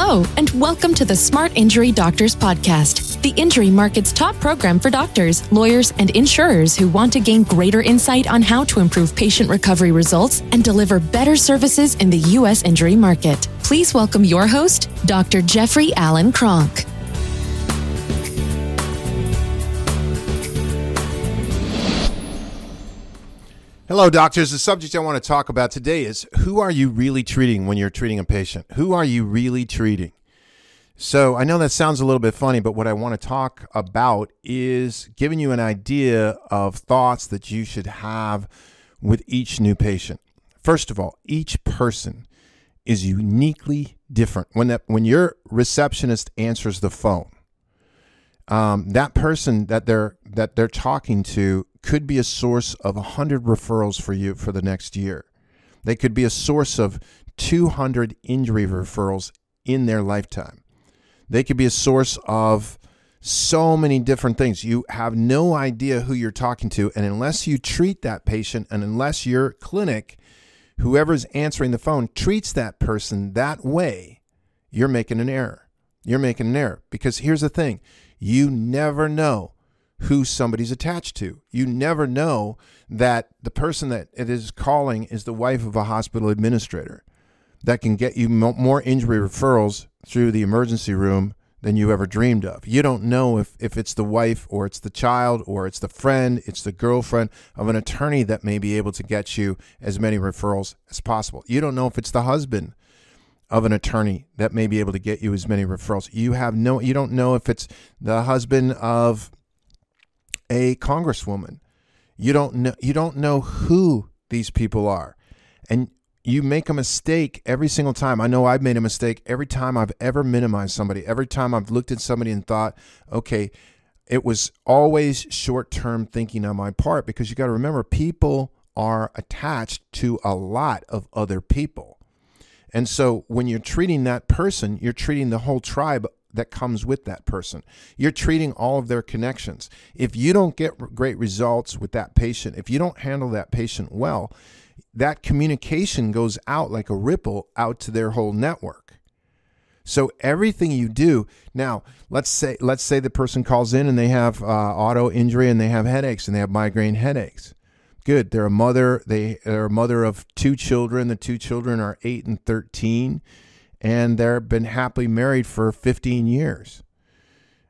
Hello, and welcome to the Smart Injury Doctors Podcast, the injury market's top program for doctors, lawyers, and insurers who want to gain greater insight on how to improve patient recovery results and deliver better services in the U.S. injury market. Please welcome your host, Dr. Jeffrey Allen Kronk. Hello, doctors. The subject I want to talk about today is who are you really treating when you're treating a patient? Who are you really treating? So, I know that sounds a little bit funny, but what I want to talk about is giving you an idea of thoughts that you should have with each new patient. First of all, each person is uniquely different. When that when your receptionist answers the phone, um, that person that they're that they're talking to could be a source of 100 referrals for you for the next year. They could be a source of 200 injury referrals in their lifetime. They could be a source of so many different things. You have no idea who you're talking to. And unless you treat that patient and unless your clinic, whoever's answering the phone, treats that person that way, you're making an error. You're making an error. Because here's the thing you never know who somebody's attached to. You never know that the person that it is calling is the wife of a hospital administrator that can get you more injury referrals through the emergency room than you ever dreamed of. You don't know if, if it's the wife or it's the child or it's the friend, it's the girlfriend of an attorney that may be able to get you as many referrals as possible. You don't know if it's the husband of an attorney that may be able to get you as many referrals. You have no you don't know if it's the husband of a congresswoman. You don't know you don't know who these people are. And you make a mistake every single time. I know I've made a mistake every time I've ever minimized somebody. Every time I've looked at somebody and thought, "Okay, it was always short-term thinking on my part because you got to remember people are attached to a lot of other people. And so when you're treating that person, you're treating the whole tribe that comes with that person. You're treating all of their connections. If you don't get great results with that patient, if you don't handle that patient well, that communication goes out like a ripple out to their whole network. So everything you do now, let's say let's say the person calls in and they have uh, auto injury and they have headaches and they have migraine headaches. Good. They're a mother. They are a mother of two children. The two children are eight and thirteen and they've been happily married for 15 years.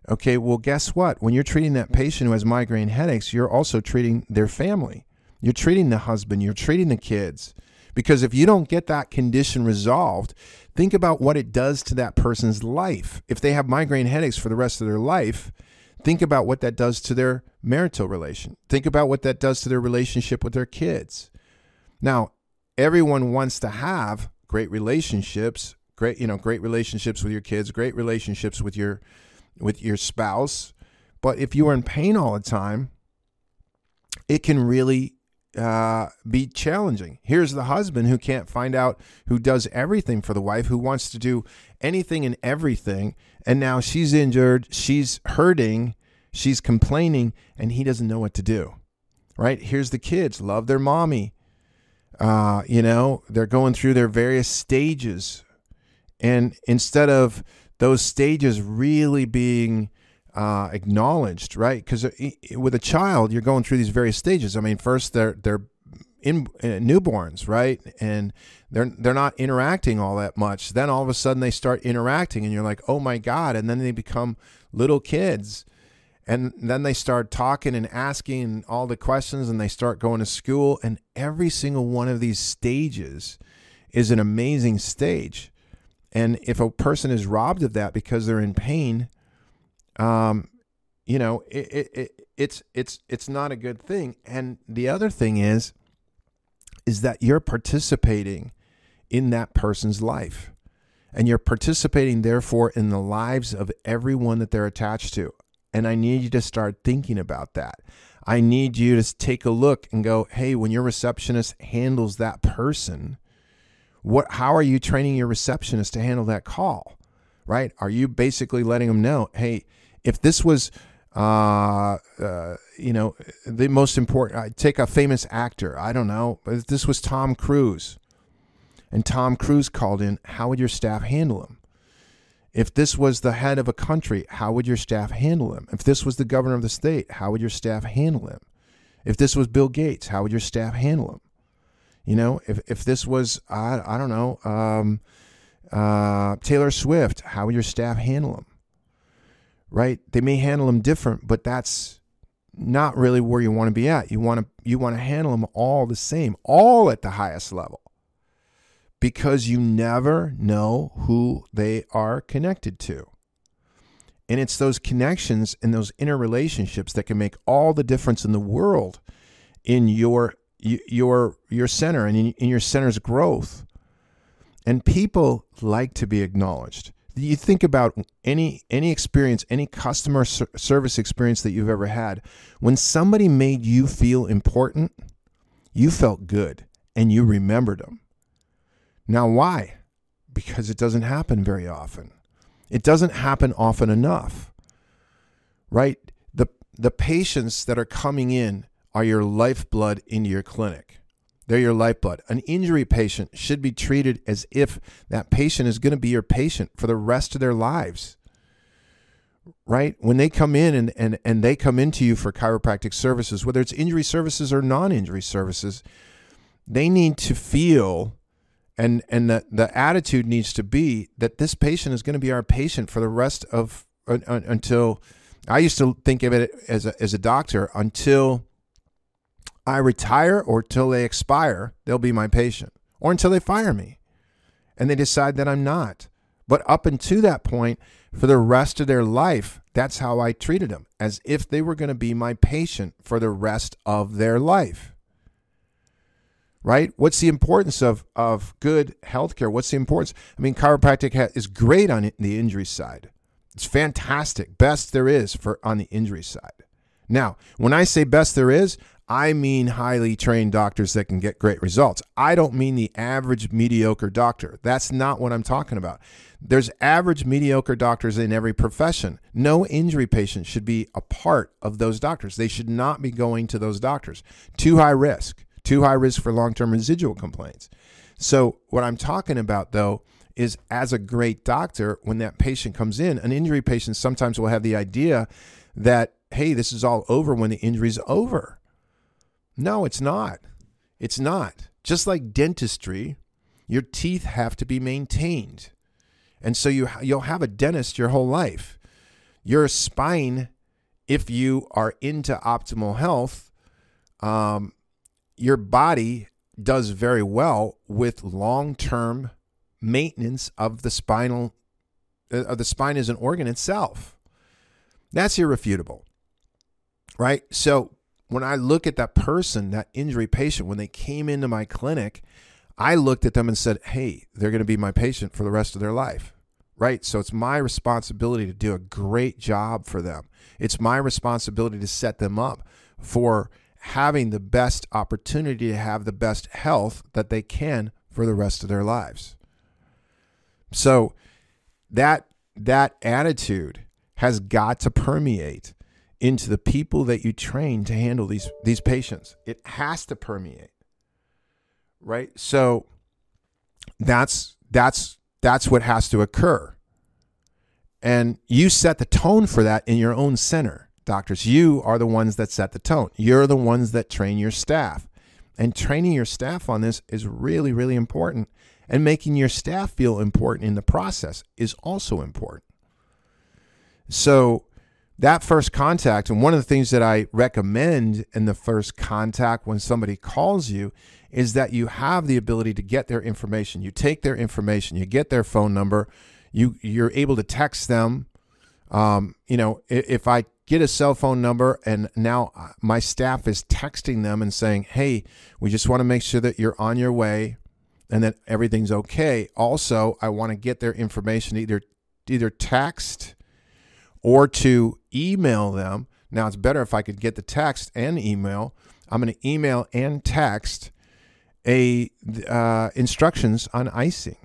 Okay, well, guess what? When you're treating that patient who has migraine headaches, you're also treating their family. You're treating the husband, you're treating the kids. Because if you don't get that condition resolved, think about what it does to that person's life. If they have migraine headaches for the rest of their life, think about what that does to their marital relation. Think about what that does to their relationship with their kids. Now, everyone wants to have great relationships great you know great relationships with your kids great relationships with your with your spouse but if you are in pain all the time it can really uh, be challenging. Here's the husband who can't find out who does everything for the wife, who wants to do anything and everything. And now she's injured, she's hurting, she's complaining, and he doesn't know what to do. Right? Here's the kids, love their mommy. Uh, you know, they're going through their various stages and instead of those stages really being uh, acknowledged, right? Because uh, with a child, you're going through these various stages. I mean, first they're they're in uh, newborns, right? And they're they're not interacting all that much. Then all of a sudden they start interacting, and you're like, oh my god! And then they become little kids, and then they start talking and asking all the questions, and they start going to school. And every single one of these stages is an amazing stage. And if a person is robbed of that because they're in pain, um, you know, it, it, it, it's it's it's not a good thing. And the other thing is, is that you're participating in that person's life, and you're participating therefore in the lives of everyone that they're attached to. And I need you to start thinking about that. I need you to take a look and go, hey, when your receptionist handles that person, what how are you training your receptionist to handle that call right are you basically letting them know hey if this was uh, uh, you know the most important I take a famous actor i don't know but if this was tom cruise and tom cruise called in how would your staff handle him If this was the head of a country, how would your staff handle him? If this was the governor of the state, how would your staff handle him? If this was Bill Gates, how would your staff handle him? You know, if, if this was, I, I don't know, um, uh, Taylor Swift, how would your staff handle them? Right? They may handle them different, but that's not really where you want to be at. You want to you want to handle them all the same, all at the highest level. Because you never know who they are connected to. And it's those connections and those interrelationships that can make all the difference in the world in your your your center and in, your center's growth. And people like to be acknowledged. You think about any any experience, any customer service experience that you've ever had. When somebody made you feel important, you felt good and you remembered them. Now, why? Because it doesn't happen very often. It doesn't happen often enough, right? The, the patients that are coming in are your lifeblood in your clinic. They're your lifeblood. An injury patient should be treated as if that patient is going to be your patient for the rest of their lives. Right? When they come in and, and, and they come into you for chiropractic services, whether it's injury services or non injury services, they need to feel and and the, the attitude needs to be that this patient is going to be our patient for the rest of uh, until I used to think of it as a, as a doctor until I retire or till they expire, they'll be my patient or until they fire me and they decide that I'm not. But up until that point, for the rest of their life, that's how I treated them, as if they were going to be my patient for the rest of their life right? What's the importance of, of good healthcare? What's the importance? I mean, chiropractic ha- is great on the injury side. It's fantastic, best there is for on the injury side. Now, when I say best there is, I mean highly trained doctors that can get great results. I don't mean the average mediocre doctor. That's not what I'm talking about. There's average mediocre doctors in every profession. No injury patient should be a part of those doctors. They should not be going to those doctors. Too high risk. Too high risk for long term residual complaints. So, what I'm talking about though is as a great doctor, when that patient comes in, an injury patient sometimes will have the idea that, hey, this is all over when the injury's over. No, it's not. It's not. Just like dentistry, your teeth have to be maintained. And so you you'll have a dentist your whole life. Your spine, if you are into optimal health, um, your body does very well with long-term maintenance of the spinal uh, of the spine as an organ itself. That's irrefutable. Right? So when I look at that person, that injury patient, when they came into my clinic, I looked at them and said, Hey, they're going to be my patient for the rest of their life. Right? So it's my responsibility to do a great job for them. It's my responsibility to set them up for having the best opportunity to have the best health that they can for the rest of their lives. So that that attitude has got to permeate into the people that you train to handle these these patients. It has to permeate. Right? So that's that's that's what has to occur. And you set the tone for that in your own center doctors. You are the ones that set the tone. You're the ones that train your staff. And training your staff on this is really, really important. And making your staff feel important in the process is also important. So, that first contact, and one of the things that I recommend in the first contact when somebody calls you is that you have the ability to get their information. You take their information, you get their phone number, you you're able to text them. Um, you know, if I get a cell phone number and now uh, my staff is texting them and saying hey we just want to make sure that you're on your way and that everything's okay also i want to get their information either either text or to email them now it's better if i could get the text and email i'm going to email and text a uh, instructions on icing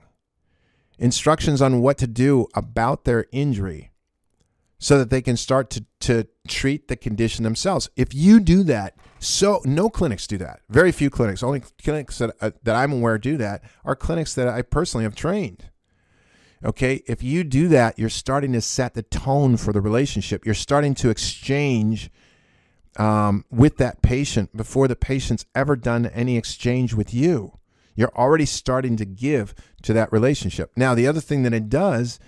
instructions on what to do about their injury so that they can start to, to treat the condition themselves. If you do that, so no clinics do that. Very few clinics. Only clinics that, uh, that I'm aware do that are clinics that I personally have trained. Okay, if you do that, you're starting to set the tone for the relationship. You're starting to exchange um, with that patient before the patient's ever done any exchange with you. You're already starting to give to that relationship. Now, the other thing that it does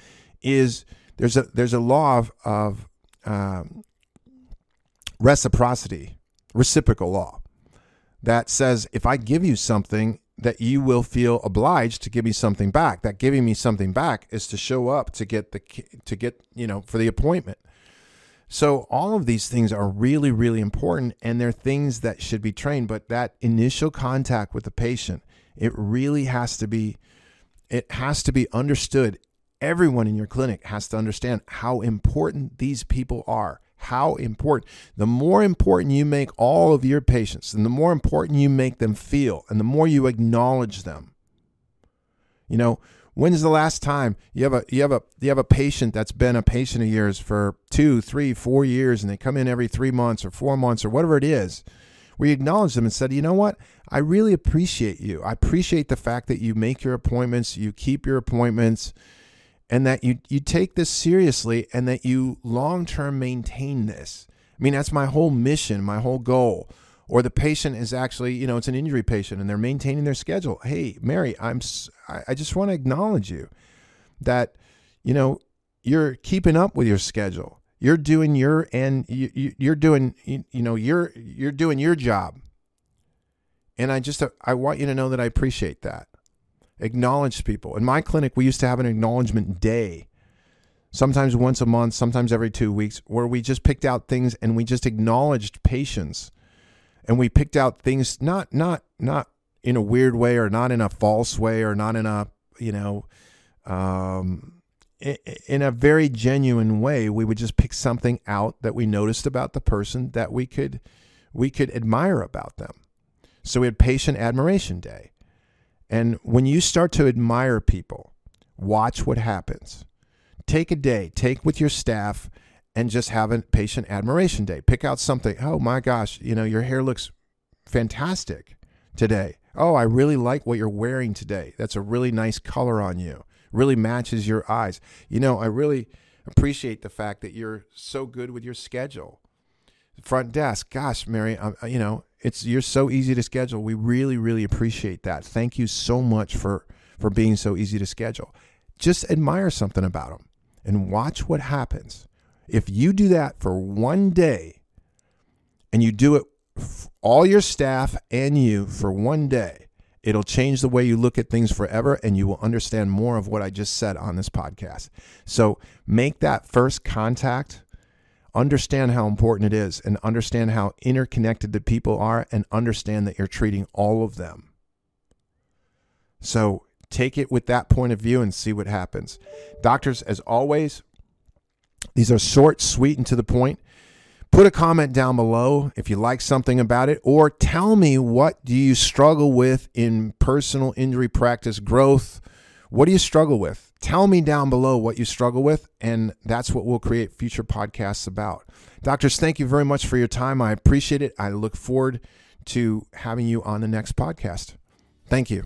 is there's a there's a law of, of um, reciprocity, reciprocal law, that says if I give you something, that you will feel obliged to give me something back. That giving me something back is to show up to get the to get you know for the appointment. So all of these things are really really important, and they're things that should be trained. But that initial contact with the patient, it really has to be, it has to be understood. Everyone in your clinic has to understand how important these people are how important. The more important you make all of your patients, and the more important you make them feel, and the more you acknowledge them. You know, when's the last time you have a you have a you have a patient that's been a patient of yours for two, three, four years, and they come in every three months or four months or whatever it is, where you acknowledge them and said, you know what, I really appreciate you. I appreciate the fact that you make your appointments, you keep your appointments and that you you take this seriously and that you long term maintain this. I mean, that's my whole mission, my whole goal. Or the patient is actually, you know, it's an injury patient and they're maintaining their schedule. Hey, Mary, I'm I just want to acknowledge you that you know you're keeping up with your schedule. You're doing your and you, you're doing you know you're you're doing your job. And I just I want you to know that I appreciate that acknowledge people. In my clinic, we used to have an acknowledgement day, sometimes once a month, sometimes every two weeks, where we just picked out things and we just acknowledged patients. And we picked out things not not not in a weird way or not in a false way or not in a you know um, in a very genuine way. We would just pick something out that we noticed about the person that we could we could admire about them. So we had patient admiration day and when you start to admire people, watch what happens. Take a day, take with your staff, and just have a patient admiration day. Pick out something. Oh my gosh, you know, your hair looks fantastic today. Oh, I really like what you're wearing today. That's a really nice color on you. Really matches your eyes. You know, I really appreciate the fact that you're so good with your schedule. Front desk, gosh, Mary, I'm, uh, you know, it's you're so easy to schedule. We really, really appreciate that. Thank you so much for for being so easy to schedule. Just admire something about them and watch what happens. If you do that for one day and you do it all your staff and you for one day, it'll change the way you look at things forever and you will understand more of what I just said on this podcast. So make that first contact understand how important it is and understand how interconnected the people are and understand that you're treating all of them. So take it with that point of view and see what happens. Doctors, as always, these are short, sweet, and to the point. Put a comment down below if you like something about it, or tell me what do you struggle with in personal injury practice growth. What do you struggle with? Tell me down below what you struggle with, and that's what we'll create future podcasts about. Doctors, thank you very much for your time. I appreciate it. I look forward to having you on the next podcast. Thank you.